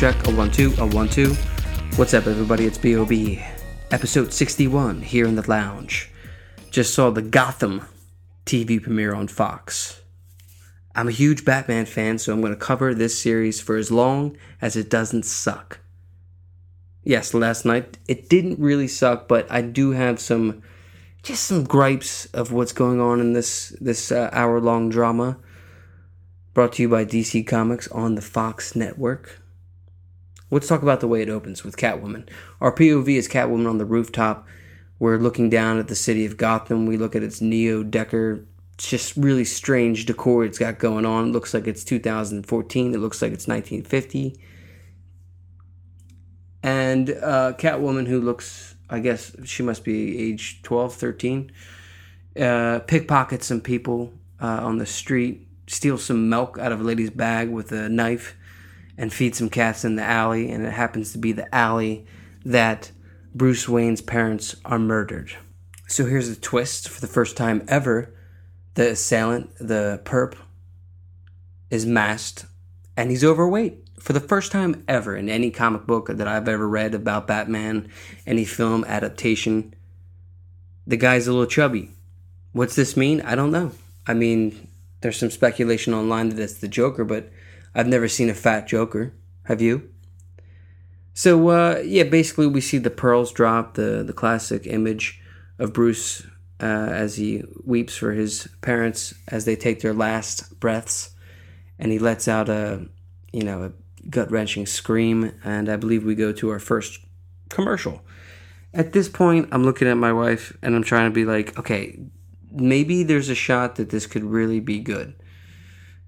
check. A one two, a one two. What's up, everybody? It's B.O.B. Episode 61 here in the lounge. Just saw the Gotham TV premiere on Fox. I'm a huge Batman fan, so I'm going to cover this series for as long as it doesn't suck. Yes, last night it didn't really suck, but I do have some just some gripes of what's going on in this this uh, hour long drama brought to you by DC Comics on the Fox network. Let's talk about the way it opens with Catwoman. Our POV is Catwoman on the rooftop. We're looking down at the city of Gotham. We look at its neo decker, it's just really strange decor it's got going on. It looks like it's 2014. It looks like it's 1950. And uh, Catwoman, who looks, I guess she must be age 12, 13, uh, pickpockets some people uh, on the street, steals some milk out of a lady's bag with a knife and feed some cats in the alley, and it happens to be the alley that Bruce Wayne's parents are murdered. So here's the twist for the first time ever the assailant, the perp, is masked and he's overweight. For the first time ever in any comic book that I've ever read about Batman, any film adaptation, the guy's a little chubby. What's this mean? I don't know. I mean, there's some speculation online that it's the Joker, but I've never seen a fat Joker. Have you? So uh, yeah, basically we see the pearls drop, the the classic image of Bruce uh, as he weeps for his parents as they take their last breaths, and he lets out a you know a gut wrenching scream, and I believe we go to our first commercial. At this point, I'm looking at my wife and I'm trying to be like, okay, maybe there's a shot that this could really be good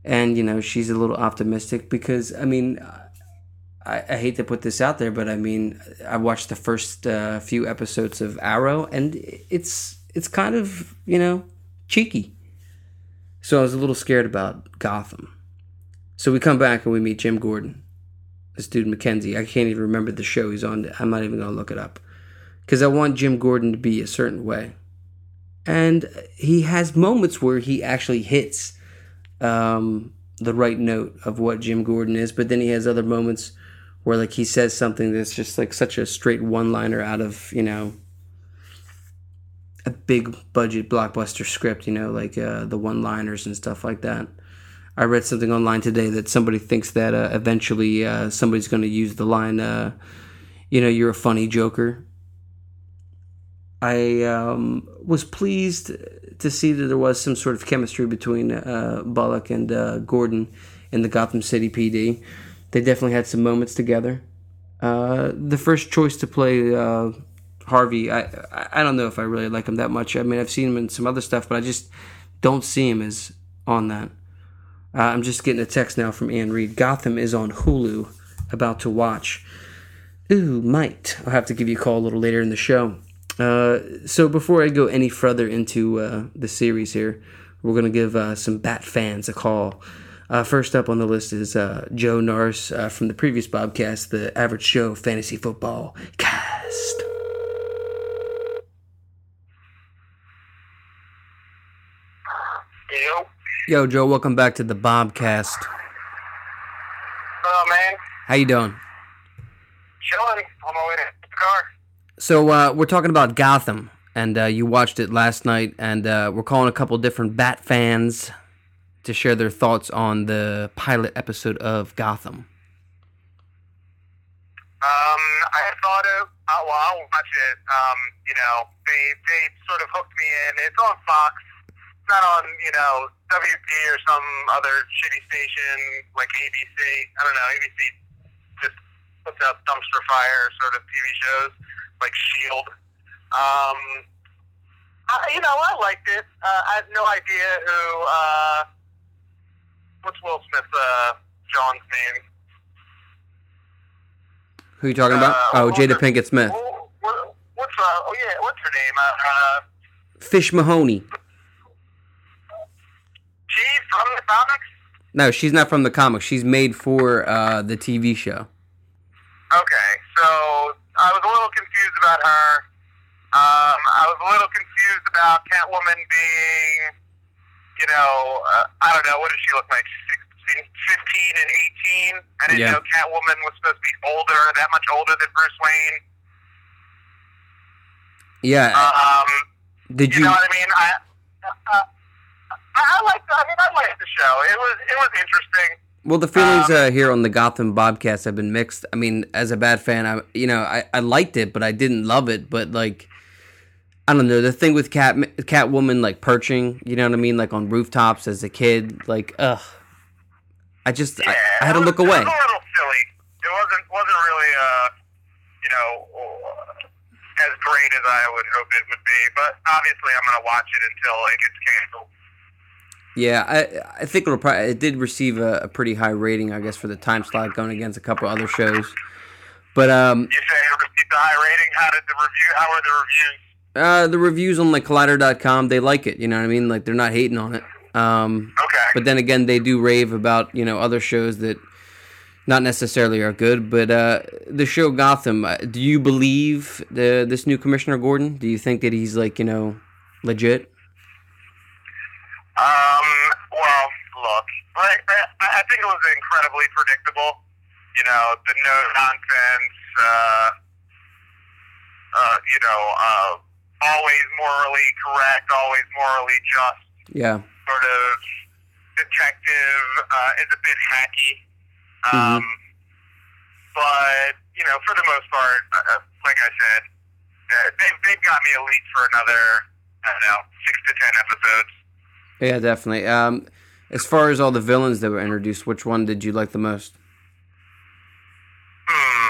and you know she's a little optimistic because I mean I, I hate to put this out there, but I mean I watched the first uh, few episodes of Arrow, and it's it's kind of you know cheeky. So I was a little scared about Gotham. So we come back and we meet Jim Gordon, this dude McKenzie. I can't even remember the show he's on. I'm not even gonna look it up because I want Jim Gordon to be a certain way, and he has moments where he actually hits um, the right note of what Jim Gordon is, but then he has other moments where like he says something that's just like such a straight one liner out of you know a big budget blockbuster script, you know, like uh, the one liners and stuff like that. I read something online today that somebody thinks that uh, eventually uh, somebody's going to use the line, uh, you know, you're a funny joker. I um, was pleased to see that there was some sort of chemistry between uh, Bullock and uh, Gordon in the Gotham City PD. They definitely had some moments together. Uh, the first choice to play uh, Harvey, I I don't know if I really like him that much. I mean, I've seen him in some other stuff, but I just don't see him as on that. Uh, I'm just getting a text now from Ann Reed. Gotham is on Hulu, about to watch. Ooh, might. I'll have to give you a call a little later in the show. Uh, so before I go any further into uh, the series here, we're gonna give uh, some Bat fans a call. Uh, first up on the list is uh, Joe Norris from the previous Bobcast, the Average Joe Fantasy Football Cast. Yo. Yo, Joe. Welcome back to the Bobcast. Hello, man. How you doing? Chilling on my way to the car. So uh, we're talking about Gotham, and uh, you watched it last night, and uh, we're calling a couple different Bat fans to share their thoughts on the pilot episode of Gotham. Um, I thought of, uh, well, I'll watch it. Um, you know, they they sort of hooked me in. It's on Fox. It's not on, you know, WB or some other shitty station like ABC. I don't know. ABC just puts out dumpster fire sort of TV shows like Shield. Um, I, you know, I liked it. Uh, I have no idea who. Uh, what's Will Smith? Uh, John's name. Who are you talking about? Uh, oh, Jada Pinkett Smith. Wh- wh- What's uh? Oh yeah, what's her name? Uh, uh, Fish Mahoney. she from the comics. No, she's not from the comics. She's made for uh, the TV show. Okay, so I was a little confused about her. Um, I was a little confused about Catwoman being, you know, uh, I don't know, what does she look like? Six, between 15 and 18. I didn't Yeah. know Catwoman was supposed to be older, that much older than Bruce Wayne. Yeah. Um, Did you you? know what I mean? I, uh, I, I liked. I mean, I liked the show. It was it was interesting. Well, the feelings Um, uh, here on the Gotham Bobcast have been mixed. I mean, as a bad fan, I you know I, I liked it, but I didn't love it. But like, I don't know the thing with Cat Catwoman like perching. You know what I mean? Like on rooftops as a kid. Like, ugh. I just I, I had to look was, away. It was a little silly. It wasn't wasn't really uh, you know, as great as I would hope it would be. But obviously, I'm gonna watch it until it gets canceled. Yeah, I I think it'll probably it did receive a, a pretty high rating, I guess, for the time slot going against a couple other shows. But um, You say it received a high rating. How did the review? How were the reviews? uh, the reviews on like Collider.com, they like it. You know what I mean? Like they're not hating on it. Um, Okay. but then again, they do rave about you know other shows that not necessarily are good. But uh, the show Gotham, uh, do you believe the this new Commissioner Gordon? Do you think that he's like you know legit? Um. Well, look, like I, I think it was incredibly predictable. You know, the no nonsense. Uh, uh, you know, uh, always morally correct, always morally just. Yeah, Sort of detective uh, is a bit hacky. Um, But you know, for the most part, uh, like I said, uh, they've they've got me at least for another I don't know six to ten episodes. Yeah, definitely. Um, as far as all the villains that were introduced, which one did you like the most? Hmm.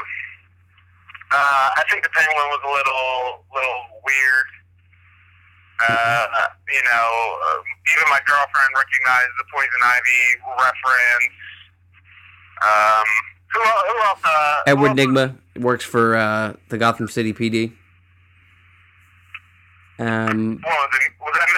Uh, I think the penguin was a little, little weird. Uh, you know, uh, even my girlfriend recognized the poison ivy reference. Um, who, who else? Uh, who Edward else- Nygma works for uh, the Gotham City PD. Um, What was, it? was that?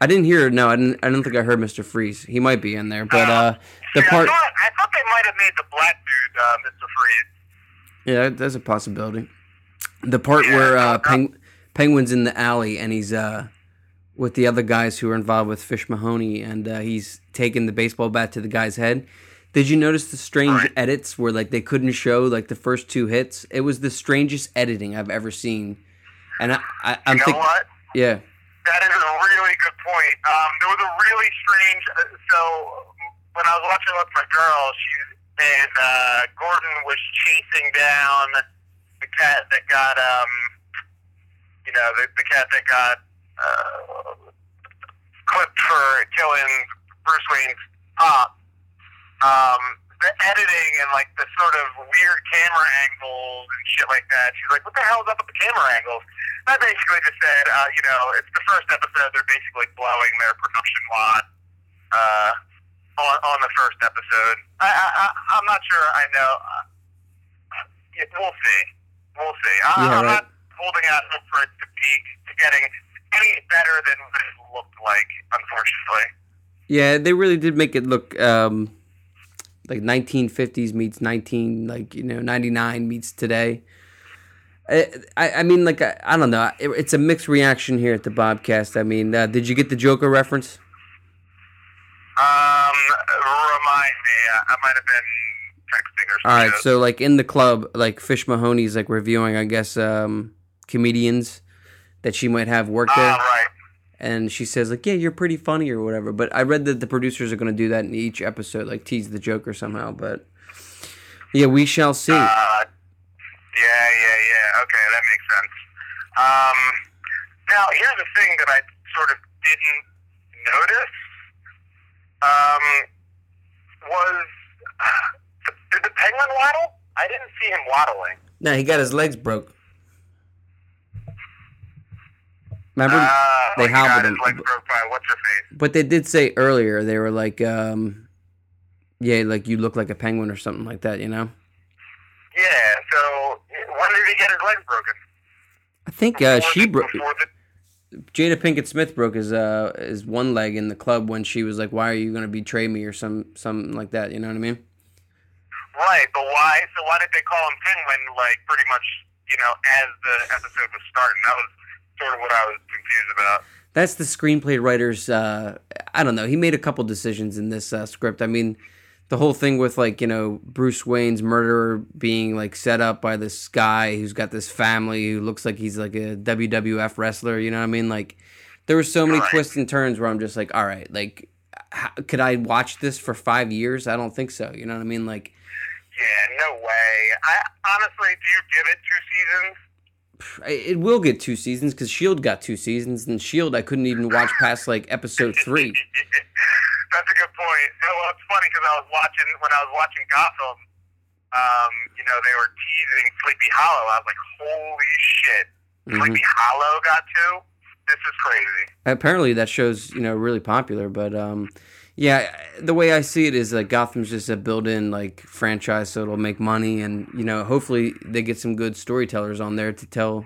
I didn't hear. No, I didn't. I don't think I heard Mr. Freeze. He might be in there, but uh, the See, part. I thought, I thought they might have made the black dude uh, Mr. Freeze. Yeah, that's a possibility. The part Yeah, where uh, Peng- Penguin's in the alley and he's uh, with the other guys who are involved with Fish Mahoney, and uh, he's taking the baseball bat to the guy's head. Did you notice the strange Right. edits where like they couldn't show like the first two hits? It was the strangest editing I've ever seen, and I, I I'm You know thinking, what? yeah, That is a really good point. Um, there was a really strange. Uh, so when I was watching with my girl, she and uh, Gordon was chasing down the cat that got, um, you know, the, the cat that got uh, clipped for killing Bruce Wayne's pop. Um, the editing and like the sort of weird camera angles and shit like that. She's like, "What the hell is up with the camera angles?" I basically just said, uh, you know, it's the first episode. They're basically blowing their production lot uh, on on the first episode. I, I, I'm not sure. I know. Uh, yeah, we'll see. We'll see. I, Yeah, I'm right. not holding out hope for it to be to getting any better than what it looked like. Unfortunately. yeah, they really did make it look um, like 1950s meets 19 like you know 99 meets today. I, I I mean, like I, I don't know. It, it's a mixed reaction here at the Bobcast. I mean, uh, did you get the Joker reference? Um, remind me. I, I might have been texting or something. right, so like in the club, like Fish Mahoney's like reviewing, I guess, um, comedians that she might have work there, Ah, right. And she says like, "Yeah, you're pretty funny" or whatever. But I read that the producers are going to do that in each episode, like tease the Joker somehow. But yeah, we shall see. Uh, yeah, yeah, yeah. Okay, that makes sense. Um, now, here's the thing that I sort of didn't notice. Um, was did the penguin waddle? I didn't see him waddling. no, he got his legs broke. Remember? Uh, they like, hobbled him. legs broke what's her face? But they did say earlier they were like, um, yeah, like you look like a penguin or something like that, you know. Yeah. So when did he get his legs broken? I think uh, she broke. the Jada Pinkett Smith broke his uh his one leg in the club when she was like, "Why are you gonna betray me?" or some something like that. You know what I mean? Right, but why? So why did they call him Penguin? Like pretty much, you know, as the episode was starting. That was sort of what I was confused about. That's the screenplay writer's. Uh, I don't know. He made a couple decisions in this uh, script. I mean, the whole thing with like you know Bruce Wayne's murder being like set up by this guy who's got this family who looks like he's like a WWF wrestler. You know what I mean? Like there were so many Right. twists and turns where I'm just like, all right, like how, could I watch this for five years? I don't think so. You know what I mean? Like Yeah, no way. I honestly, do you give it two seasons? It will get two seasons because Shield got two seasons, and Shield I couldn't even watch past like episode three. That's a good point. You know, well, it's funny because I was watching when I was watching Gotham. Um, you know, they were teasing Sleepy Hollow. I was like, holy shit, Mhm. Sleepy Hollow got two. This is crazy. apparently that show's you know really popular but um yeah the way i see it is like gotham's just a built-in like franchise so it'll make money and you know hopefully they get some good storytellers on there to tell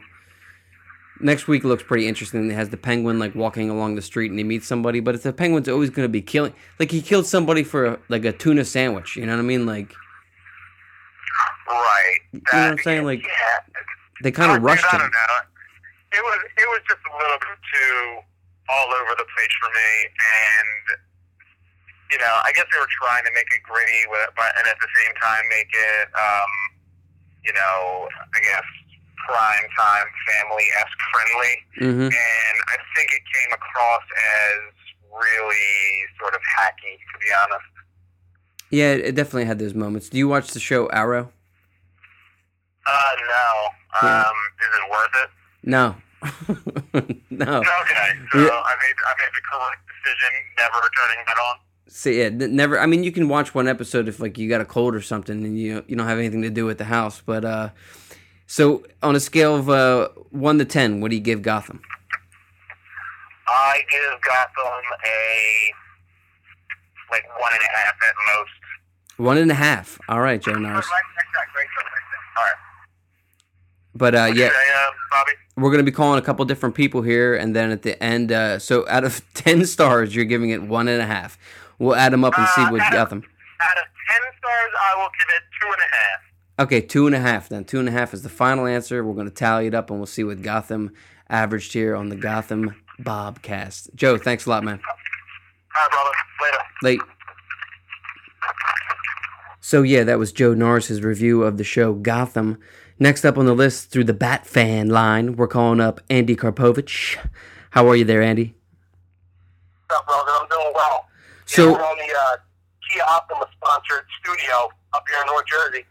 next week looks pretty interesting it has the penguin like walking along the street and he meets somebody but if the penguin's always going to be killing like he killed somebody for a, like a tuna sandwich you know what i mean like Right. you know what i'm saying like yeah. they kind of dude, rushed I him don't know. It was it was just a little bit too all over the place for me, and you know, I guess they were trying to make it gritty, but and at the same time make it, um, you know, I guess prime time family esque friendly, hmm and I think it came across as really sort of hacky, to be honest. yeah it definitely had those moments do you watch the show arrow Uh, no. Yeah. Um, is it worth it? no no Okay, so Yeah. I made I made the correct decision, never turning that on. So yeah, never. I mean, you can watch one episode if like you got a cold or something, and you you don't have anything to do at the house. But uh, so on a scale of uh one to ten, what do you give Gotham? I give Gotham a like one and a half at most. One and a half. All right, Joe Norris. All right. But uh, yeah, uh, we're gonna be calling a couple different people here, and then at the end, uh, so out of ten stars, you're giving it one and a half. We'll add them up and see Uh, what out of- Gotham. Out of ten stars, I will give it two and a half. Okay, two and a half. Then two and a half is the final answer. We're gonna tally it up, and we'll see what Gotham averaged here on the Gotham Bobcast. Joe, thanks a lot, man. All right, brother. Later. Late. So yeah, that was Joe Norris's review of the show Gotham. Next up on the list through the Bat fan line, we're calling up Andy Karpovich. How are you there, Andy? What's up, brother? I'm doing well. So- yeah, we're on the uh, Kia Optima sponsored studio up here in North Jersey.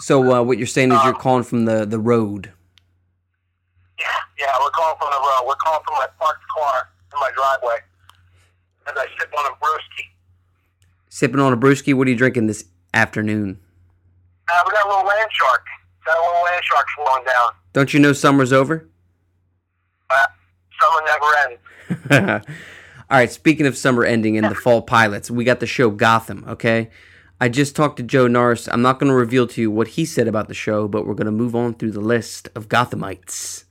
So uh, what you're saying is you're calling from the the road. Yeah, yeah, we're calling from the road. We're calling from my parked car in my driveway as I sip on a brewski. Sipping on a brewski. What are you drinking this afternoon? Uh, we got a little land shark. Got a little land shark flowing down. Don't you know summer's over? Uh, summer never ends. All right, speaking of summer ending and the fall pilots, we got the show Gotham, okay? I just talked to Joe Norris. I'm not going to reveal to you what he said about the show, but we're going to move on through the list of Gothamites.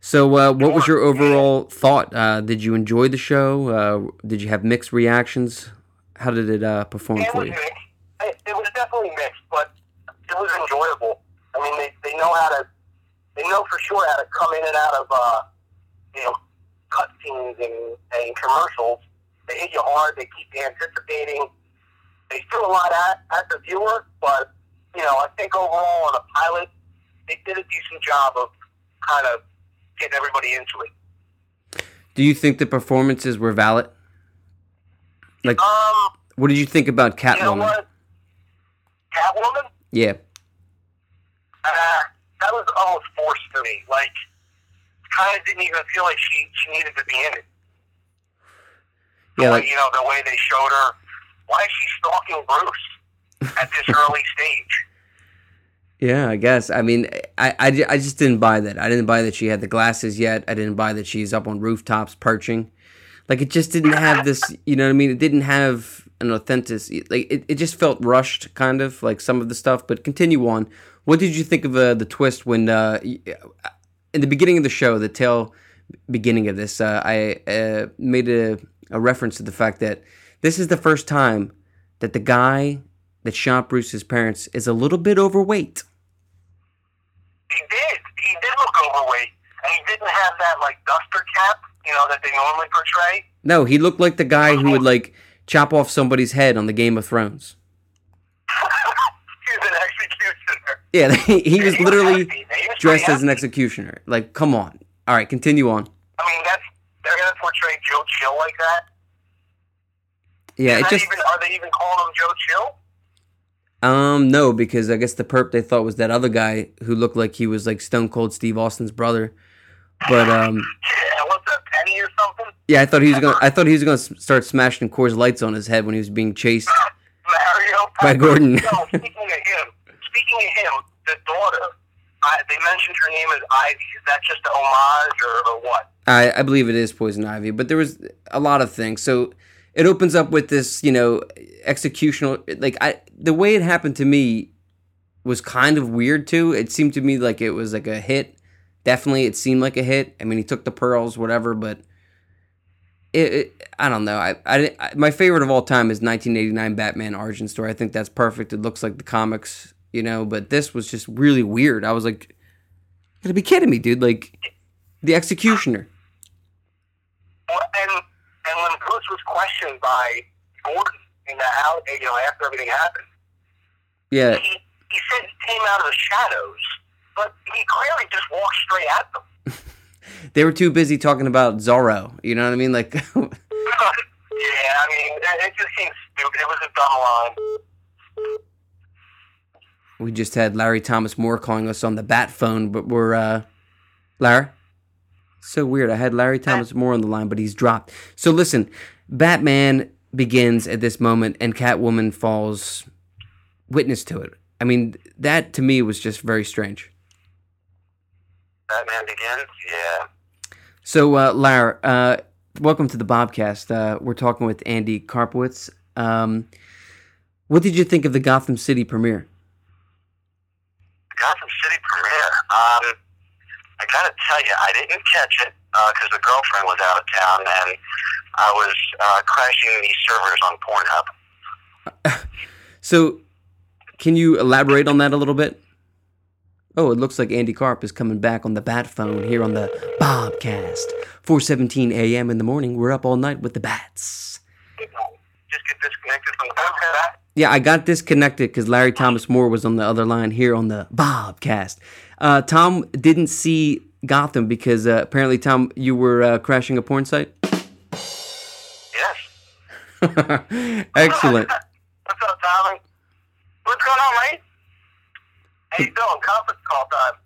So, uh, what was your overall thought? Uh, did you enjoy the show? Uh, did you have mixed reactions? How did it uh, perform It for you? mixed. It, it was definitely mixed, but it was enjoyable. I mean, they, they know how to, they know for sure how to come in and out of, uh, you know, cutscenes and, and commercials. They hit you hard. They keep you anticipating. They threw a lot at, at the viewer, but, you know, I think overall on a pilot, they did a decent job of kind of getting everybody into it. Do you think the performances were valid? Like, Um, what did you think about you know Catwoman? Catwoman? Yeah. uh, that was almost forced to me. Like, kind of didn't even feel like she she needed to be in it. Yeah, like- you know, the way they showed her. Why is she stalking Bruce at this early stage? Yeah, I guess. I mean, I, I, I just didn't buy that. I didn't buy that she had the glasses yet. I didn't buy that she's up on rooftops perching. Like, it just didn't have this, you know what I mean? It didn't have an authentic, like, it, it just felt rushed, kind of, like some of the stuff. But continue on. What did you think of uh, the twist when, uh, in the beginning of the show, the tail beginning of this, uh, I uh, made a, a reference to the fact that this is the first time that the guy that shot Bruce's parents is a little bit overweight. He did. He did look overweight. and he didn't have that like duster cap, you know, that they normally portray. No, he looked like the guy who would like chop off somebody's head on the Game of Thrones. He's an executioner. Yeah, he, he was literally hefty. He was dressed as an executioner. Like, come on. All right, continue on. I mean, that's they're gonna portray Joe Chill like that. Yeah, Is it that just even, are they even calling him Joe Chill? um no because I guess the perp they thought was that other guy who looked like he was like Stone Cold Steve Austin's brother. But um Yeah, what's that, Penny or something? yeah, I thought he was gonna I thought he was gonna start smashing Coors Lights on his head when he was being chased. Mario. By Gordon. no, speaking of him, speaking of him, the daughter. I, they mentioned her name is Ivy. Is that just an homage or, or what? I, I believe it is poison ivy, but there was a lot of things. So it opens up with this, you know, executional. Like I, the way it happened to me was kind of weird too. It seemed to me like it was like a hit. Definitely, it seemed like a hit. I mean, he took the pearls, whatever, but it. it I don't know. I, I, I my favorite of all time is 1989 Batman Origin Story. I think that's perfect. It looks like the comics, you know. But this was just really weird. I was like, "You gotta be kidding me, dude!" Like the executioner. Well, and and when Bruce was questioned by Gordon in the house, you know, after everything happened, Yeah, he he said he came out of the shadows, but he clearly just walked straight at them. they were too busy talking about Zorro. You know what I mean? Like, yeah, I mean, it, it just seems stupid. It was a dumb line. We just had Larry Thomas Moore calling us on the bat phone, but we're uh, Larry. So weird. I had Larry Thomas Moore on the line, but he's dropped. So listen, Batman begins at this moment, and Catwoman falls witness to it. I mean, that to me was just very strange. Batman begins. Yeah. So, uh, Lara, uh, welcome to the Bobcast. Uh, we're talking with Andy Karpowitz. Um, what did you think of the Gotham City premiere? Gotham City premiere. Um, I gotta tell you, I didn't catch it because the girlfriend was out of town, and I was uh, crashing these servers on Pornhub. So, can you elaborate on that a little bit? Oh, it looks like Andy Karp is coming back on the bat phone here on the Bobcast. 4:17 a.m. in the morning. We're up all night with the bats. Just get disconnected from the podcast. Yeah, I got disconnected because Larry Thomas Moore was on the other line here on the Bobcast. Uh, Tom didn't see Gotham because uh, apparently, Tom, you were uh, crashing a porn site. Yes. Excellent. What's up, Tommy? What's going on, mate? How you doing? Conference call time.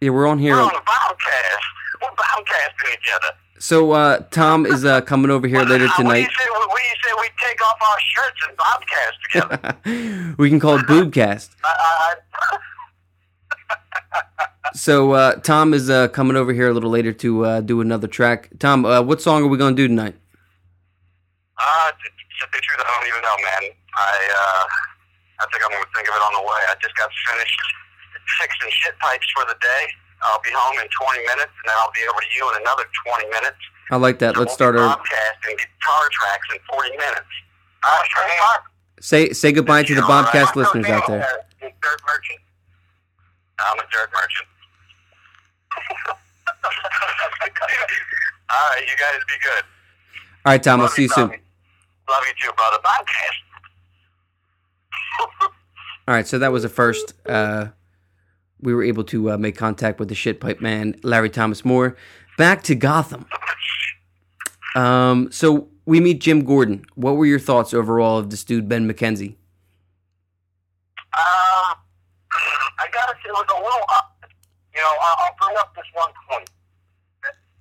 Yeah, we're on here. We're on the podcast. We're podcasting each other. So uh, Tom is uh, coming over here later tonight. What do you say we take off our shirts and podcast together? we can call it Boobcast. I, I, So uh, Tom is uh, coming over here a little later to uh, do another track. Tom, uh, what song are we gonna do tonight? Uh, to, be truth, I don't even know, man. I, uh, I think I'm gonna think of it on the way. I just got finished fixing shit pipes for the day. I'll be home in 20 minutes, and then I'll be over to you in another 20 minutes. I like that. Let's We'll start our Bobcast and guitar tracks in 40 minutes. Uh, say say goodbye to the Bobcast I'm listeners out there. Dirt merchant. I'm a dirt merchant. All right, you guys be good. All right, Tom. I'll see you soon. Tommy. Love you too, brother. Podcast. All right, so that was a first. Uh, we were able to uh, make contact with the shit pipe man, Larry Thomas Moore. Back to Gotham. Um, so we meet Jim Gordon. What were your thoughts overall of this dude, Ben McKenzie? Um, I gotta say, it was a little. Uh, you know, I'll, bring up this one point.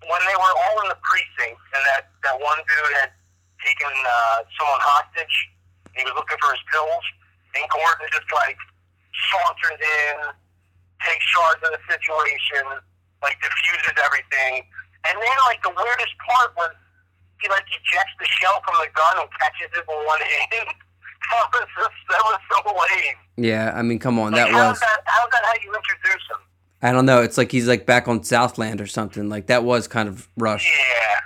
When they were all in the precinct, and that that one dude had taken uh, someone hostage, he was looking for his pills, and Gordon just like saunters in, takes charge of the situation, like diffuses everything, and then like the weirdest part was he like ejects the shell from the gun and catches it with one hand. that was just, that was so lame. Yeah, I mean, come on, Like, that how's was. that, how's that how you introduce him? I don't know. It's like he's like back on Southland or something. Like that was kind of rushed. Yeah.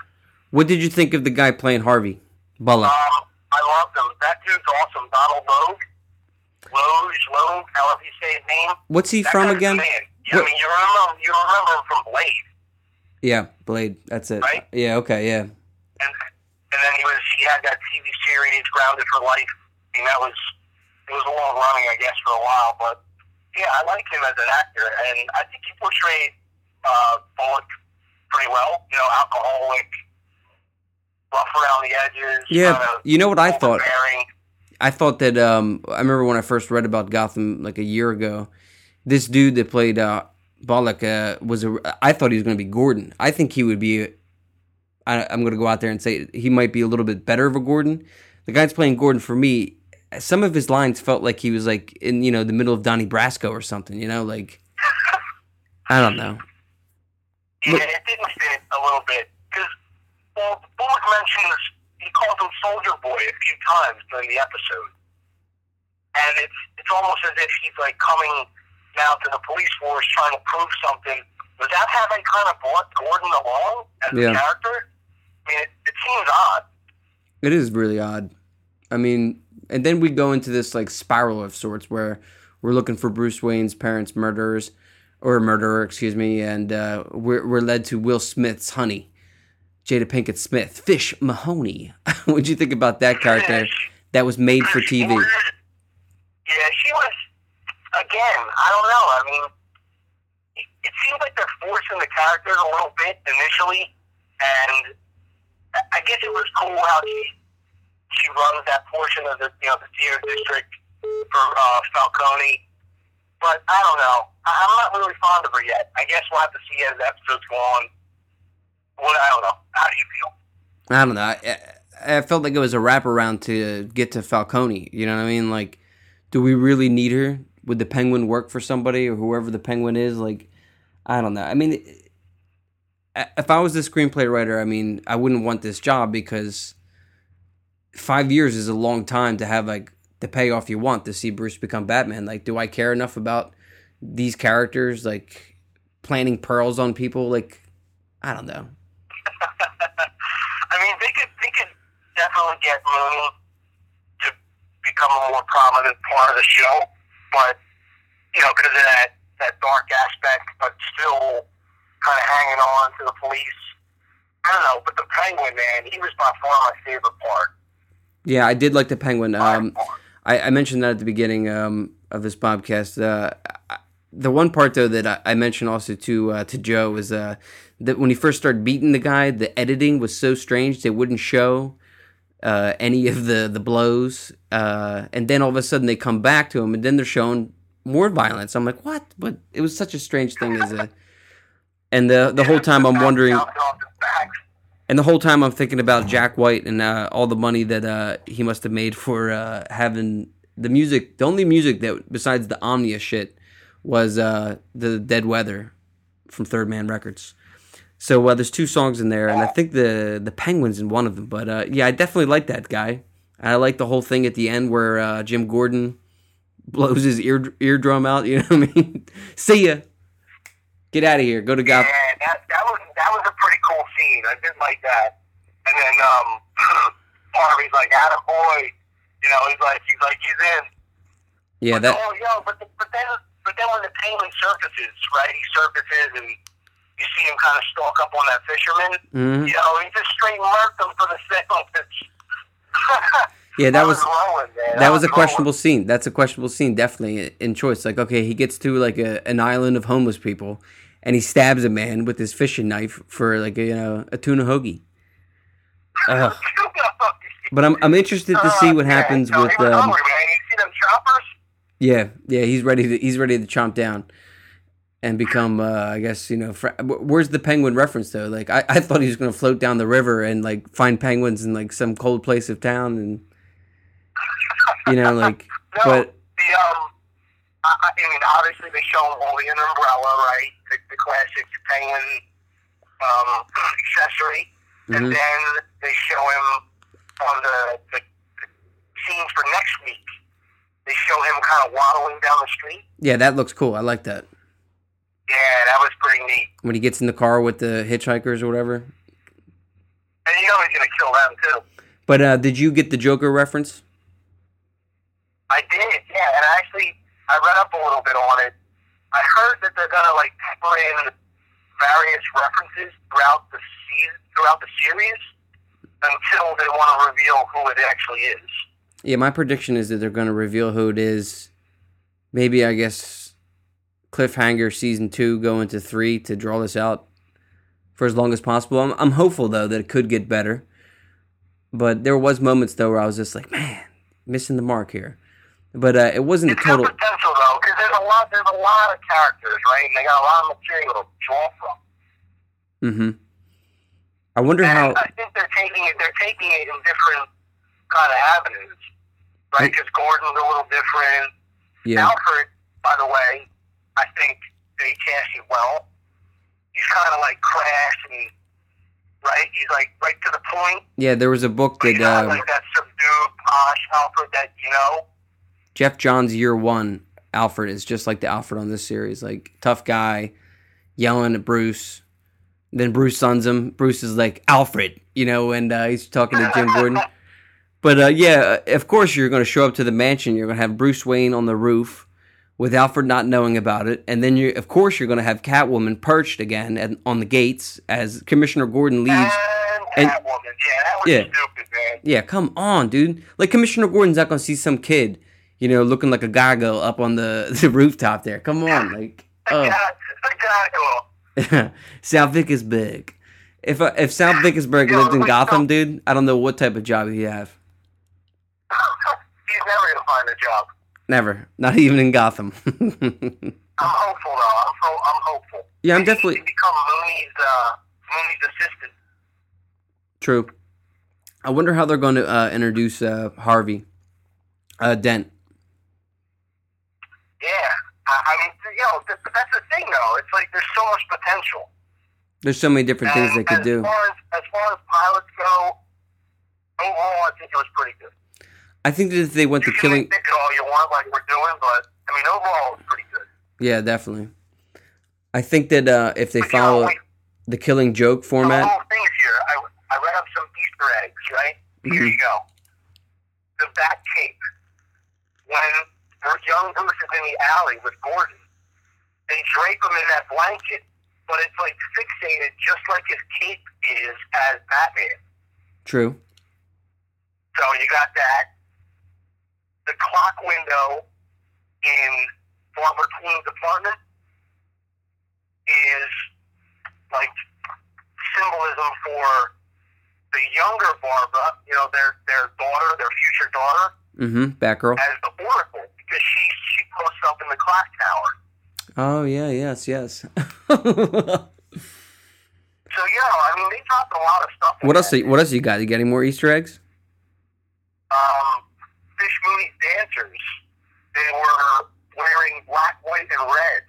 What did you think of the guy playing Harvey Bullock? Um, I love him. That dude's awesome. Donald Logue. Loge, Logue, however you say his name. What's he That from again? Yeah, I mean, you remember, you remember him from Blade. Yeah, Blade. That's it. Right? Yeah. Okay. Yeah. and and then he was he had that TV series Grounded for Life. I mean, that was it was a long running, I guess, for a while. But yeah, I like him as an actor, and I think he portrayed uh, Bullock pretty well. You know, alcoholic, rough around the edges. Yeah. kinda You know what I thought? I thought that um, I remember when I first read about Gotham like a year ago. This dude that played uh, Bullock uh, was a. I thought he was going to be Gordon. I think he would be. I, I'm going to go out there and say he might be a little bit better of a Gordon. The guy's playing Gordon for me. Some of his lines felt like he was like in you know the middle of Donnie Brasco or something. You know, like I don't know. Yeah, it didn't fit a little bit because well, Bullock mentions he called him Soldier Boy a few times during the episode, and it's it's almost as if he's like coming now to the police force trying to prove something. How they kind of brought Gordon along as Yeah. a character? I mean, it, it seems odd. It is really odd. I mean, and then we go into this like spiral of sorts where we're looking for Bruce Wayne's parents' murderers or murderer, excuse me, and uh, we're we're led to Will Smith's honey, Jada Pinkett Smith, Fish Mahoney. What'd you think about that character that was made for TV? Yeah, she was. Again, I don't know. I mean, it, it seems like they're forcing the character a little bit initially, and I- guess it was cool how she she runs that portion of the you know the theater district for uh, Falcone. But I don't know. I, I'm not really fond of her yet. I guess we'll have to see as episodes go on. What I don't know. How do you feel? I don't know. I, I felt like it was a wraparound to get to Falcone. You know what I mean? Like, do we really need her? Would the Penguin work for somebody or whoever the Penguin is? Like, I don't know. I mean, if I was the screenplay writer, I mean, I wouldn't want this job because five years is a long time to have like the payoff you want to see Bruce become Batman. Like, do I care enough about these characters like planting pearls on people? Like, I don't know. I mean, they could they could definitely get Mooney to become a more prominent part of the show, but you know, because of that that dark aspect, but still kind of hanging on to the police. I don't know, but the Penguin man, he was by far my favorite part. Yeah, I did like the Penguin. Um. I, I mentioned that at the beginning um, of this podcast. Uh, I- the one part though that I, I mentioned also to uh, to Joe was uh, that when he first started beating the guy, the editing was so strange they wouldn't show uh, any of the the blows, uh, and then all of a sudden they come back to him, and then they're showing more violence. I'm like, what? But it was such a strange thing as a. And the the whole time I'm wondering, and the whole time I'm thinking about Jack White and uh, all the money that uh, he must have made for uh, having the music. The only music that, besides the Omnia shit, was uh, the Dead Weather from Third Man Records. So uh, there's two songs in there, and I think the the Penguins in one of them. But uh, yeah, I definitely like that guy. I like the whole thing at the end where uh, Jim Gordon blows his ear eardrum out. You know what I mean? See ya. Get out of here. Go to Gotham. Yeah, that that was that was a pretty cool scene. I did like that. And then um, Harvey's like, "Atta boy," you know. He's like, he's like, he's in. Yeah, that. Oh, yo, but the, but then but then when the penguin surfaces, right? He surfaces and you see him kind of stalk up on that fisherman. mhm. You know, he just straight murked him for the sandwich. Yeah, that was rolling, that was a questionable scene. That's a questionable scene, definitely in choice. Like, okay, he gets to like a, an island of homeless people, and he stabs a man with his fishing knife for like a, you know a tuna hoagie. But I'm I'm interested to see what Oh, yeah. happens No, with um, hungry, man. You see them choppers? yeah yeah he's ready to he's ready to chomp down and become uh, I guess you know fr- where's the penguin reference though? Like I, I thought he was gonna float down the river and like find penguins in like some cold place of town and you know like No, but the um, I, I mean, obviously they show him holding an umbrella, right? The, the classic penguin um, accessory, mhm. and then they show him on the, the, the scenes for next week. They show him kind of waddling down the street. yeah that looks cool. I like that. Yeah, that was pretty neat. when he gets in the car with the hitchhikers or whatever. And you know he's gonna kill them too. But uh, did you get the Joker reference? I did, yeah. And actually, I read up a little bit on it. I heard that they're gonna like pepper in various references throughout the season, throughout the series, until they want to reveal who it actually is. Yeah, my prediction is that they're going to reveal who it is. Maybe I guess cliffhanger season two go into three to draw this out for as long as possible. I'm, I'm hopeful though that it could get better, but there was moments though where I was just like, man, missing the mark here. But uh, it wasn't It's a total. potential though, because there's a lot, there's a lot of characters, right? And they got a lot of material to draw from. Mm-hmm. I wonder And how. I think they're taking it, they're taking it in different kind of avenues, right? Because Gordon's a little different. Yeah, Alfred, by the way, I think they cast it well. He's kind of like Crash, and right, he's like right to the point. yeah. There was a book that uh, like that subdued, posh Alfred that you know. Geoff Johns' year one Alfred is just like the Alfred on this series, like tough guy, yelling at Bruce. Then Bruce sons him. Bruce is like Alfred, you know, and uh, he's talking to Jim Gordon. But uh, yeah, of course you're going to show up to the mansion. You're going to have Bruce Wayne on the roof with Alfred not knowing about it, and then you, of course, you're going to have Catwoman perched again on the gates as Commissioner Gordon leaves. And And- yeah, that was Yeah. stupid, man. Yeah, come on, dude. Like Commissioner Gordon's not gonna see some kid, you know, looking like a gago up on the, the rooftop there. Come on, like, oh, guy, the guy, well, South Vickisburg. If uh, if South Vickisburg Yeah, lived in Gotham, dude, I don't know what type of job he'd have. he's never gonna find a job. Never, not even in Gotham. I'm hopeful though. I'm, ho- I'm hopeful. yeah, I'm definitely can become Mooney's uh, Mooney's assistant. true. I wonder how they're going to uh, introduce uh, Harvey uh, Dent. Yeah, I, mean, you know, th- that's the thing though. It's like there's so much potential. There's so many different things they could as do. Far as, as far as pilots go, overall, I think it was pretty good. I think that if they went You can killing, it all you want, like we're doing, but I mean, overall, it was pretty good. yeah, definitely. I think that uh, if they But, you know, follow like, the killing joke format. the whole thing is here. I, I read up some Easter eggs, right? Here Mhm. you go. The bat cape. When young Bruce is in the alley with Gordon, they drape him in that blanket, but it's like fixated just like his cape is as Batman. true. So you got that. The clock window in Barbara Queen's apartment is like symbolism for the younger Barbara, you know, their their daughter, their future daughter, Mm-hmm. Batgirl. as the Oracle because she she posts up in the clock tower. Oh yeah, yes, yes. So yeah, I mean they dropped a lot of stuff. what else? that. What else you got? You got any more Easter eggs? um, Fish Mooney's dancers. They were wearing black, white, and red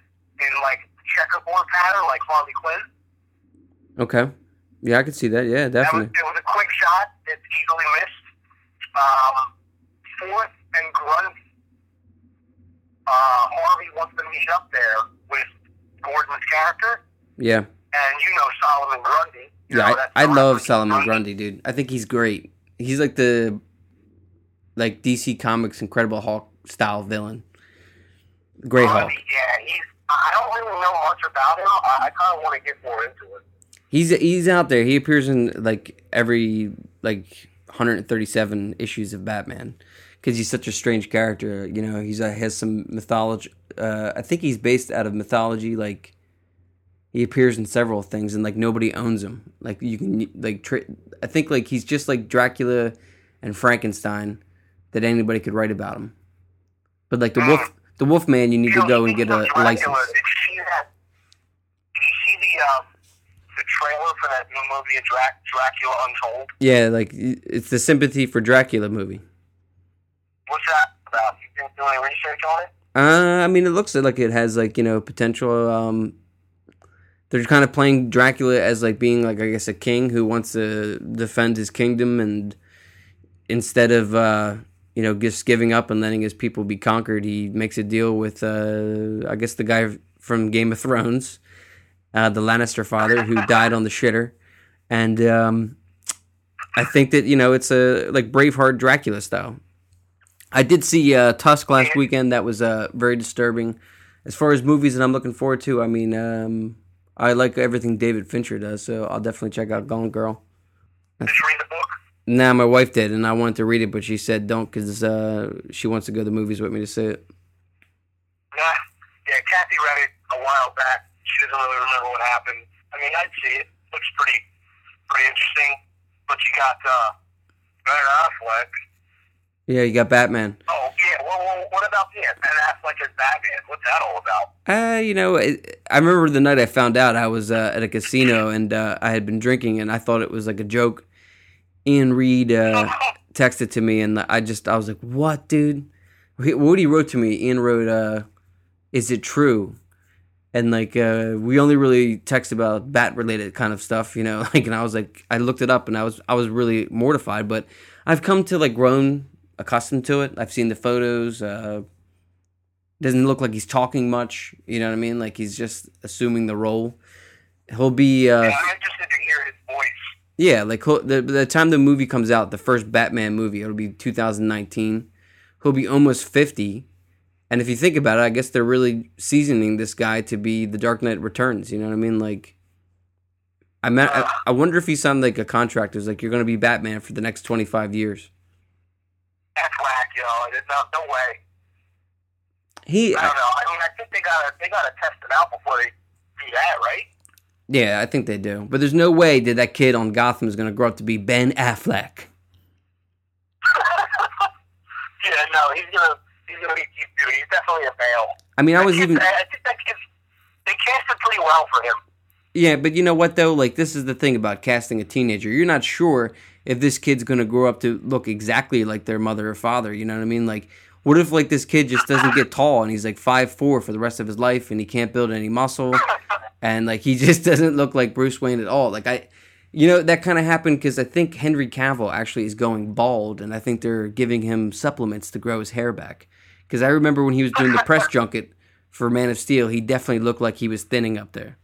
in like checkerboard pattern, like Harley Quinn. Okay. Yeah, I could see that. Yeah, That was, definitely. it was a quick shot. It's easily missed. Um, Fourth and Grundy. Uh, Harvey wants to meet up there with Gordon's character, Yeah. and you know Solomon Grundy. You Yeah, know, I, I love Solomon Solomon Grundy, dude. I think he's great. He's like the like DC Comics Incredible Hulk style villain. Great Hulk. Yeah, he's. I don't really know much about him. I, I kind of want to get more into it. He's he's out there. He appears in like every like 137 issues of Batman because he's such a strange character. You know, he's uh, has some mythology. Uh, I think he's based out of mythology. Like he appears in several things, and like nobody owns him. Like you can like tra- I think like he's just like Dracula and Frankenstein that anybody could write about him. But like the wolf, the Wolfman, you need You to know, go and get a Dracula, license. Did you see that? Did you see the um, the trailer for that new movie, Drac- Dracula Untold? Yeah, like it's the sympathy for Dracula movie. What's that about? You been doing any research on it? Uh, I mean, it looks like it has like you know potential. Um, they're kind of playing Dracula as like being like I guess a king who wants to defend his kingdom, and instead of uh, you know just giving up and letting his people be conquered, he makes a deal with uh, I guess the guy from Game of Thrones, uh, the Lannister father who died on the shitter, and um, I think that you know it's a like Braveheart Dracula style. I did see uh, Tusk last weekend. That was uh, very disturbing. As far as movies that I'm looking forward to, I mean, um, I like everything David Fincher does, so I'll definitely check out Gone Girl. Did you read the book? Nah, my wife did, and I wanted to read it, but she said don't because uh, she wants to go to the movies with me to see it. Nah. Yeah, Kathy read it a while back. She doesn't really remember what happened. I mean, I'd see it. Looks pretty, pretty interesting. But you got uh, Ben Affleck. Yeah, you got Batman. Oh yeah. Well, well what about yeah, Ben Affleck as Batman? What's that all about? Uh, you know, it, I remember the night I found out I was uh, at a casino and uh, I had been drinking and I thought it was like a joke. Ian Reed uh, texted to me and I just I was like, "What, dude?" What he wrote to me, Ian wrote, uh, "Is it true?" And like uh, we only really text about bat related kind of stuff, you know. Like, and I was like, I looked it up and I was I was really mortified, but I've come to like grown accustomed to it. I've seen the photos. Uh, doesn't look like he's talking much. You know what I mean? Like he's just assuming the role. He'll be. Uh, Yeah, I'm interested to hear his voice. Yeah, like the the time the movie comes out, the first Batman movie, it'll be 2019. He'll be almost 50. And if you think about it, I guess they're really seasoning this guy to be the Dark Knight Returns. You know what I mean? Like, I mean, I, I wonder if he signed like a contract. It was like you're going to be Batman for the next 25 years. That's whack, yo. There's No, no way. He, I don't know. I mean, I think they gotta they gotta test him out before they do that, right? Yeah, I think they do. But there's no way that that kid on Gotham is going to grow up to be Ben Affleck. Yeah, no, he's gonna he's gonna be he's, dude, he's definitely a male. I mean, I was even. I think that kid's they cast it pretty well for him. Yeah, but you know what though? Like this is the thing about casting a teenager. You're not sure if this kid's gonna grow up to look exactly like their mother or father. You know what I mean? Like, what if like this kid just doesn't get tall and he's like five four for the rest of his life and he can't build any muscle and like he just doesn't look like Bruce Wayne at all? Like I, you know, that kind of happened because I think Henry Cavill actually is going bald and I think they're giving him supplements to grow his hair back. Because I remember when he was doing the press junket for Man of Steel, he definitely looked like he was thinning up there.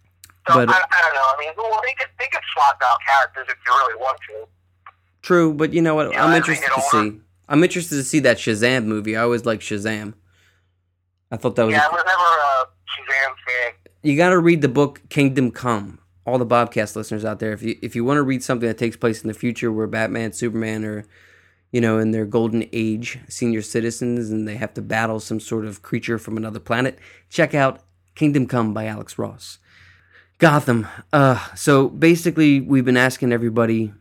So But- I, I don't know. I mean, well, they could they could swap out characters if you really want to. True, but you know what? I'm interested to see. I'm interested to see that Shazam movie. I always like Shazam. I thought that was. Yeah, I was never a Shazam fan. You got to read the book Kingdom Come. All the Bobcast listeners out there, if you if you want to read something that takes place in the future, where Batman, Superman, are, you know, in their golden age, senior citizens, and they have to battle some sort of creature from another planet, check out Kingdom Come by Alex Ross. Gotham. Uh, so basically, we've been asking everybody,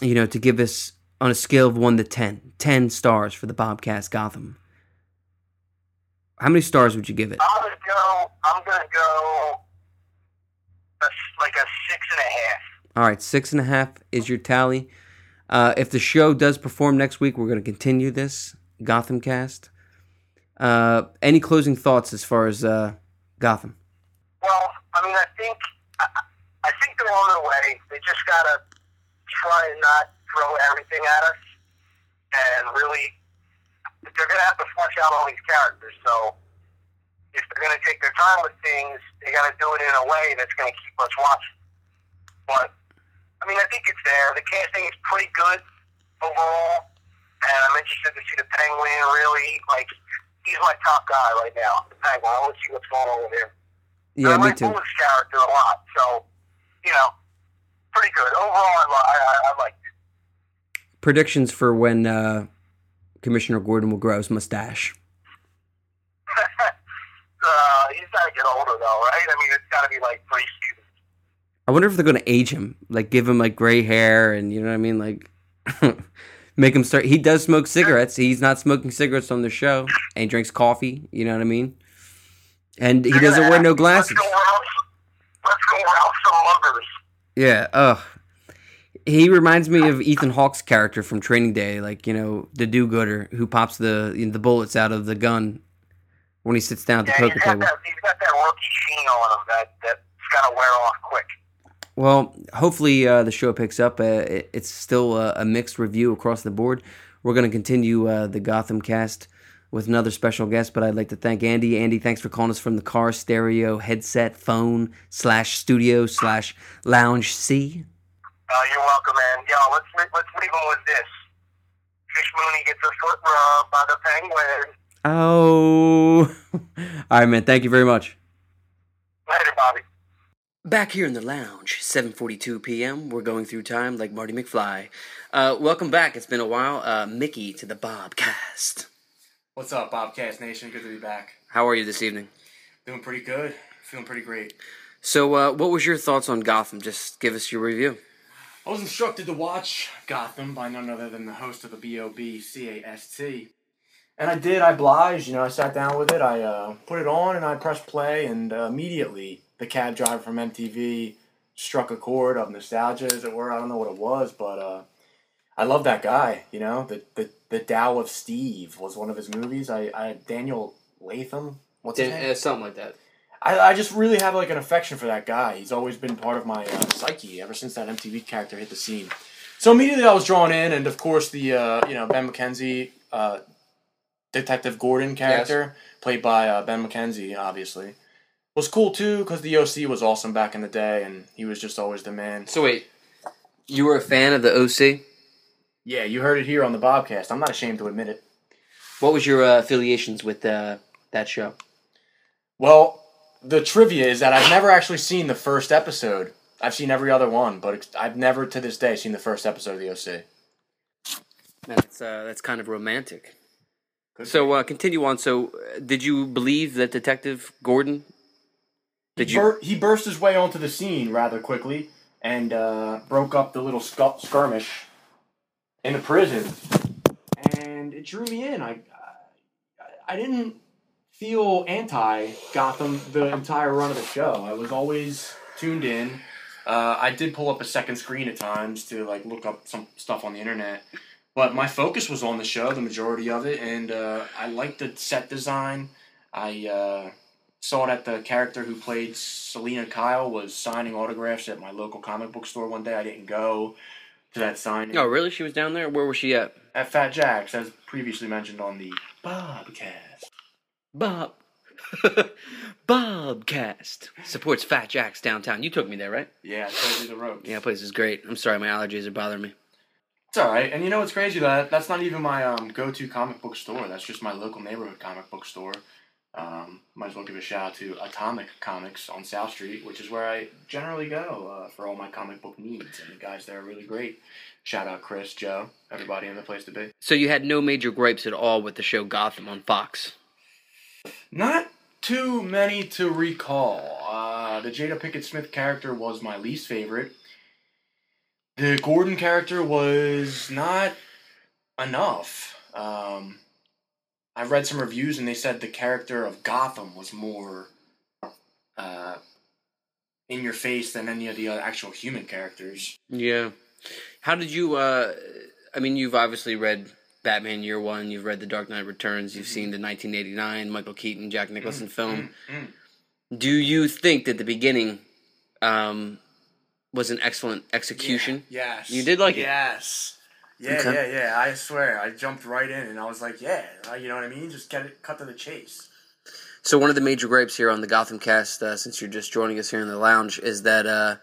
you know, to give us on a scale of one to 10, 10 stars for the Bobcast Gotham. How many stars would you give it? I'm gonna go. I'm gonna go. A, like a six and a half. All right, six and a half is your tally. Uh, if the show does perform next week, we're going to continue this Gotham cast. Uh, any closing thoughts as far as uh, Gotham? Well, I mean, I think I, I think they're on their way. They just gotta try and not throw everything at us, and really, they're gonna have to flesh out all these characters. So, if they're gonna take their time with things, they gotta do it in a way that's gonna keep us watching. But I mean, I think it's there. The casting is pretty good overall, and I'm interested to see the Penguin. Really, like, he's my top guy right now. The Penguin. I want to see what's going on with him. Yeah, I me like too. Bullock's character a lot, so you know, pretty good overall. I, I, I, I like it. Predictions for when uh, Commissioner Gordon will grow his mustache. uh, he's got to get older though, right? I mean, it's got to be like three seasons. I wonder if they're going to age him, like give him like gray hair, and you know what I mean, like make him start. He does smoke cigarettes. He's not smoking cigarettes on the show, and he drinks coffee. You know what I mean? And he doesn't wear no glasses. Let's go around, let's go some muggers. Yeah. Ugh. He reminds me of Ethan Hawke's character from Training Day, like you know the do-gooder who pops the you know, the bullets out of the gun when he sits down at the Yeah, poker he's got table. that. He's got that rookie sheen on him that that's got to wear off quick. Well, hopefully uh, the show picks up. Uh, it, it's still a, a mixed review across the board. We're going to continue uh, the Gotham cast with another special guest, but I'd like to thank Andy. Andy, thanks for calling us from the car, stereo, headset, phone, slash studio, slash lounge C. Uh, you're welcome, man. Yo, let's let's leave him with this. Fish Mooney gets her foot rubbed by the penguin. Oh. All right, man. Thank you very much. Later, Bobby. Back here in the lounge, 7:42 p.m. We're going through time like Marty McFly. Uh, welcome back. It's been a while. Uh, Mickey to the Bobcast. What's up, Bobcast Nation? Good to be back. How are you this evening? Doing pretty good. Feeling pretty great. So, uh, what was your thoughts on Gotham? Just give us your review. I was instructed to watch Gotham by none other than the host of the B.O.B. B-O-B-C-A-S-T. And I did. I obliged. You know, I sat down with it. I uh, put it on and I pressed play, and uh, immediately the cab driver from MTV struck a chord of nostalgia, as it were. I don't know what it was, but uh, I love that guy. You know, the the the Tao of Steve was one of his movies. I, I Daniel Latham. What's his name? something like that. I, I just really have like an affection for that guy. He's always been part of my uh, psyche ever since that MTV character hit the scene. So immediately I was drawn in, and of course the uh, you know Ben McKenzie, uh, Detective Gordon character played by uh, Ben McKenzie, obviously, was cool too because the OC was awesome back in the day, and he was just always the man. So wait, you were a fan of the OC? Yeah, you heard it here on the Bobcast. I'm not ashamed to admit it. What was your uh, affiliations with uh, that show? Well, the trivia is that I've never actually seen the first episode. I've seen every other one, but I've never to this day seen the first episode of the OC. That's uh, that's kind of romantic. So uh, continue on. So, uh, did you believe that Detective Gordon? Did he, you? bur- he burst his way onto the scene rather quickly and uh, broke up the little scu- skirmish in the prison, and it drew me in. I I, I didn't feel anti Gotham the entire run of the show. I was always tuned in. Uh, I did pull up a second screen at times to like look up some stuff on the internet, but my focus was on the show, the majority of it, and uh, I liked the set design. I uh, saw that the character who played Selina Kyle was signing autographs at my local comic book store one day. I didn't go to that signing Oh, really? She was down there. Where was she at? at Fat Jack's, as previously mentioned on the Bobcast. Bob. Bobcast supports Fat Jack's downtown. You took me there, right? Yeah, I told you the ropes. Yeah, place is great. I'm sorry, my allergies are bothering me. It's all right. And you know what's crazy? That that's not even my um, go-to comic book store. That's just my local neighborhood comic book store. Um, might as well give a shout out to Atomic Comics on South Street, which is where I generally go uh, for all my comic book needs. And the guys there are really great. Shout out Chris, Joe, everybody in the place to be. So you had no major gripes at all with the show Gotham on Fox. Not too many to recall. Uh, the Jada Pinkett Smith character was my least favorite. The Gordon character was not enough. Um, I read some reviews and they said the character of Gotham was more uh, in your face than any of the actual human characters. Yeah. How did you? uh I mean, you've obviously read Batman Year One. You've read The Dark Knight Returns. You've seen the 1989 Michael Keaton Jack Nicholson film. Mm, mm. Do you think that the beginning um, was an excellent execution? Yes. You did like it? Yes. Yeah, Okay. yeah, yeah. I swear, I jumped right in and I was like, yeah, uh, you know what I mean? Just get it, cut to the chase. So one of the major gripes here on the Gotham cast, uh, since you're just joining us here in the lounge, is that uh,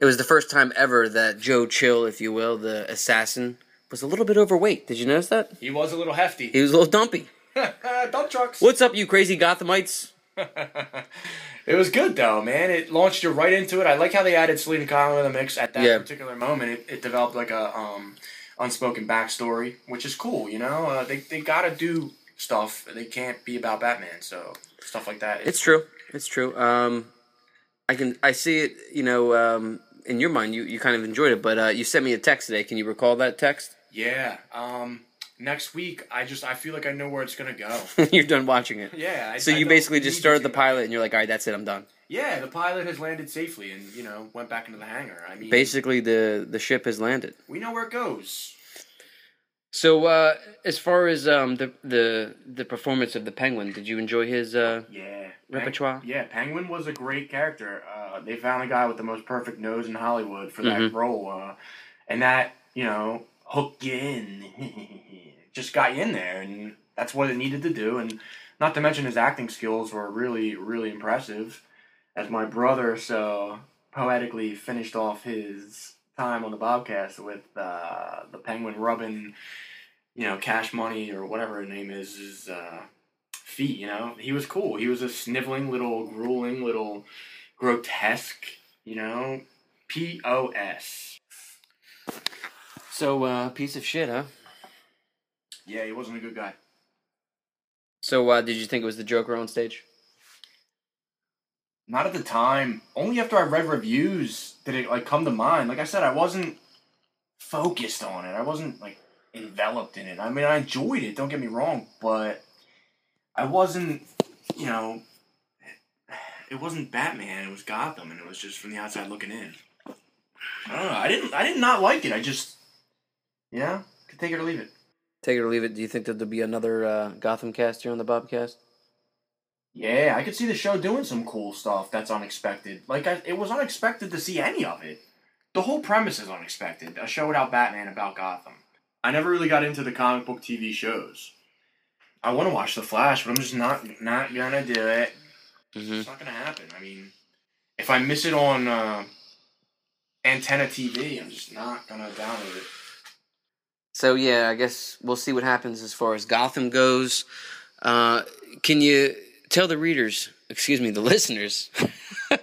it was the first time ever that Joe Chill, if you will, the assassin, was a little bit overweight. Did you notice that? He was a little hefty. He was a little dumpy. Dump trucks. What's up, you crazy Gothamites? it was good though, man. It launched you right into it. I like how they added Selina Kyle in the mix at that Yeah. particular moment. It, it developed like a um, unspoken backstory, which is cool. You know, uh, they they gotta do stuff. They can't be about Batman, so stuff like that. It's true. It's true. Um, I can I see it. You know, um, in your mind, you, you kind of enjoyed it, but uh, you sent me a text today. Can you recall that text? Yeah. Um, next week, I just I feel like I know where it's gonna go. you're done watching it. Yeah. I, So I you basically just started the pilot, and you're like, all right, that's it. I'm done. Yeah, the pilot has landed safely, and you know went back into the hangar. I mean, Basically, the the ship has landed. we know where it goes. So, uh, as far as um, the the the performance of the Penguin, did you enjoy his? Uh, Yeah. Repertoire? yeah, Penguin was a great character. Uh, they found a guy with the most perfect nose in Hollywood for that Mhm. role. Uh, and that, you know, hooked you in. Just got you in there. And that's what it needed to do. And not to mention his acting skills were really, really impressive. As my brother so poetically finished off his time on the Bobcast with uh, the Penguin rubbing, you know, Cash Money or whatever her name is, is uh, feet, you know. He was cool. He was a sniveling little, grueling little, grotesque You know, P O S. So, uh, piece of shit, huh? Yeah, he wasn't a good guy. So, uh, did you think it was the Joker on stage? Not at the time. Only after I read reviews did it like come to mind. Like I said, I wasn't focused on it. I wasn't like enveloped in it. I mean, I enjoyed it. Don't get me wrong, but I wasn't. You know, it wasn't Batman. It was Gotham, and it was just from the outside looking in. I don't know. I didn't. I did not like it. I just, know, could take it or leave it. Take it or leave it. Do you think that there'll be another uh, Gotham cast here on the Bobcast? Yeah, I could see the show doing some cool stuff that's unexpected. Like, I, it was unexpected to see any of it. The whole premise is unexpected. A show without Batman about Gotham. I never really got into the comic book TV shows. I want to watch The Flash, but I'm just not not gonna do it. Mm-hmm. It's not gonna happen. I mean, if I miss it on uh, antenna TV, I'm just not gonna download it. So yeah, I guess we'll see what happens as far as Gotham goes. Uh, can you tell the readers, excuse me, the listeners,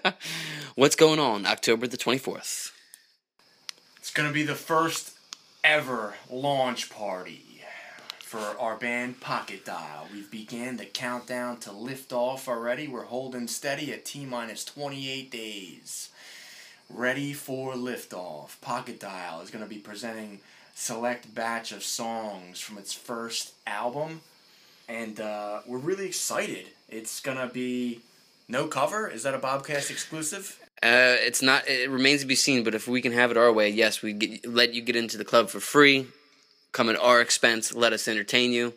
what's going on October the twenty fourth? It's gonna be the first ever launch party for our band Pocket Dial. We've began the countdown to lift off already. We're holding steady at T minus 28 days. Ready for liftoff. Pocket Dial is gonna be presenting select batch of songs from its first album, and uh, we're really excited. It's gonna be no cover. Is that a Bobcast exclusive? Uh, it's not. It remains to be seen. But if we can have it our way, yes, we get, let you get into the club for free. Come at our expense. Let us entertain you.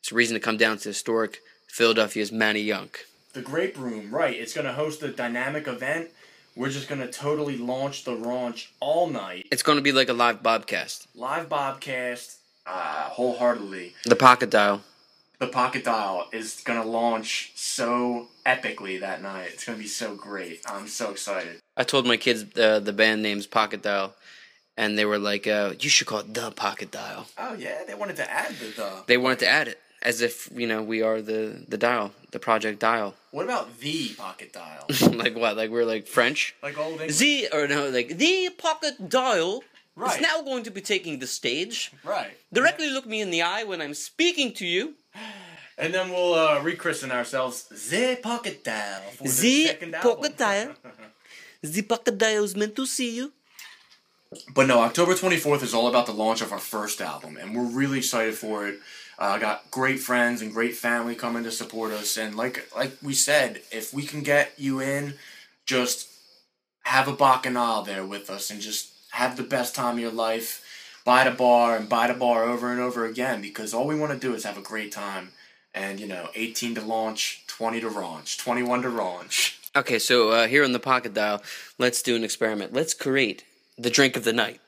It's a reason to come down to historic Philadelphia's Manayunk. The Grape Room, right? It's gonna host a dynamic event. We're just gonna totally launch the raunch all night. It's to be like a live Bobcast. Live Bobcast, uh, wholeheartedly. The Pocket Dial. The Pocket Dial is gonna launch so epically that night. It's gonna be so great. I'm so excited. I told my kids uh, the band name's Pocket Dial, and they were like, uh, "You should call it the Pocket Dial." Oh yeah, they wanted to add the the. They wanted to add it as if you know we are the the dial, the Project Dial. What about the Pocket Dial? like what? Like we're like French. like old English. The or no, like the Pocket Dial Right. is now going to be taking the stage. Right. Directly look me in the eye when I'm speaking to you. And then we'll uh, rechristen ourselves the Pocket Dial for the, The. Pocket Dial. The Pocket Dial is meant to see you. But no, October 24th is all about the launch of our first album, and we're really excited for it. Uh, I got great friends and great family coming to support us, and like like we said, if we can get you in, just have a bacchanal there with us, and just have the best time of your life. Buy the bar and buy the bar over and over again, because all we want to do is have a great time. And you know, 18 to launch, 20 to launch, 21 to launch. Okay, so uh, here on the Pocket Dial, let's do an experiment. Let's create the drink of the night,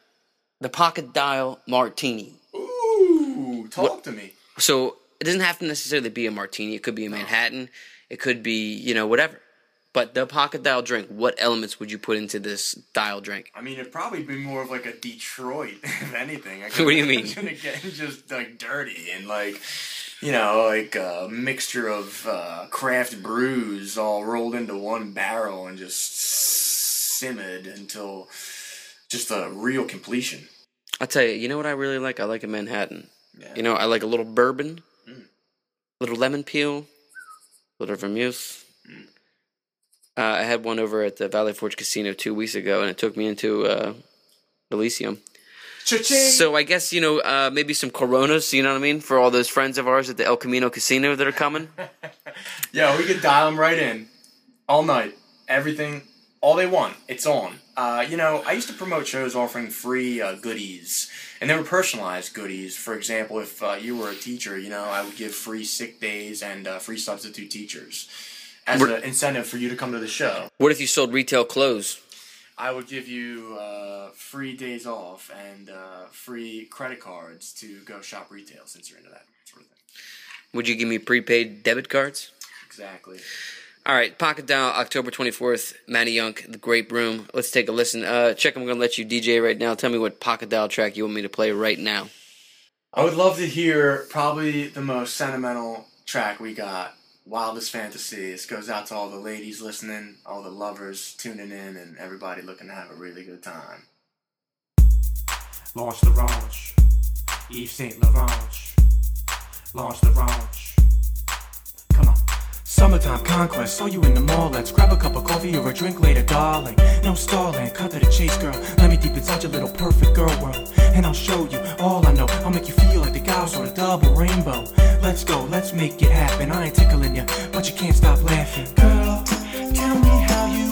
the Pocket Dial Martini. Ooh, talk to me. So it doesn't have to necessarily be a martini. It could be a Manhattan. It could be you know whatever. But the Pocket Dial drink, what elements would you put into this dial drink? I mean, it'd probably be more of like a Detroit, if anything. I What do you mean? It's gonna get just like dirty and like, you know, like a mixture of uh, craft brews all rolled into one barrel and just simmered until just a real completion. I'll tell you. You know what I really like? I like a Manhattan. Yeah. You know, I like a little bourbon, Mm. little lemon peel, little vermouth. Mm. Uh, I had one over at the Valley Forge Casino two weeks ago, and it took me into uh, Elysium. Cha-ching! So I guess you know uh, maybe some Coronas. You know what I mean for all those friends of ours at the El Camino Casino that are coming. Yeah, we could dial them right in all night. Everything, all they want, it's on. Uh, you know, I used to promote shows offering free uh, goodies, and they were personalized goodies. For example, if uh, you were a teacher, you know, I would give free sick days and uh, free substitute teachers as an incentive for you to come to the show. what if you sold retail clothes? I would give you uh, free days off and uh, free credit cards to go shop retail since you're into that sort of thing. Would you give me prepaid debit cards? Exactly. All right, Pocket Dial, October 24th, Manayunk, The Grape Room. Let's take a listen. Uh, Chick, I'm going to let you DJ right now. Tell me what Pocket Dial track you want me to play right now. I would love to hear probably the most sentimental track we got wildest fantasy. This goes out to all the ladies listening, all the lovers tuning in, and everybody looking to have a really good time. Launch the launch. Yves Saint Laurent. Launch the launch. Summertime conquest, saw you in the mall. Let's grab a cup of coffee or a drink later, darling. No stalling, cut to the chase, girl. Let me deep inside your little perfect girl world. And I'll show you all I know. I'll make you feel like the guys on a double rainbow. Let's go, let's make it happen. I ain't tickling you, but you can't stop laughing. Girl, tell me how you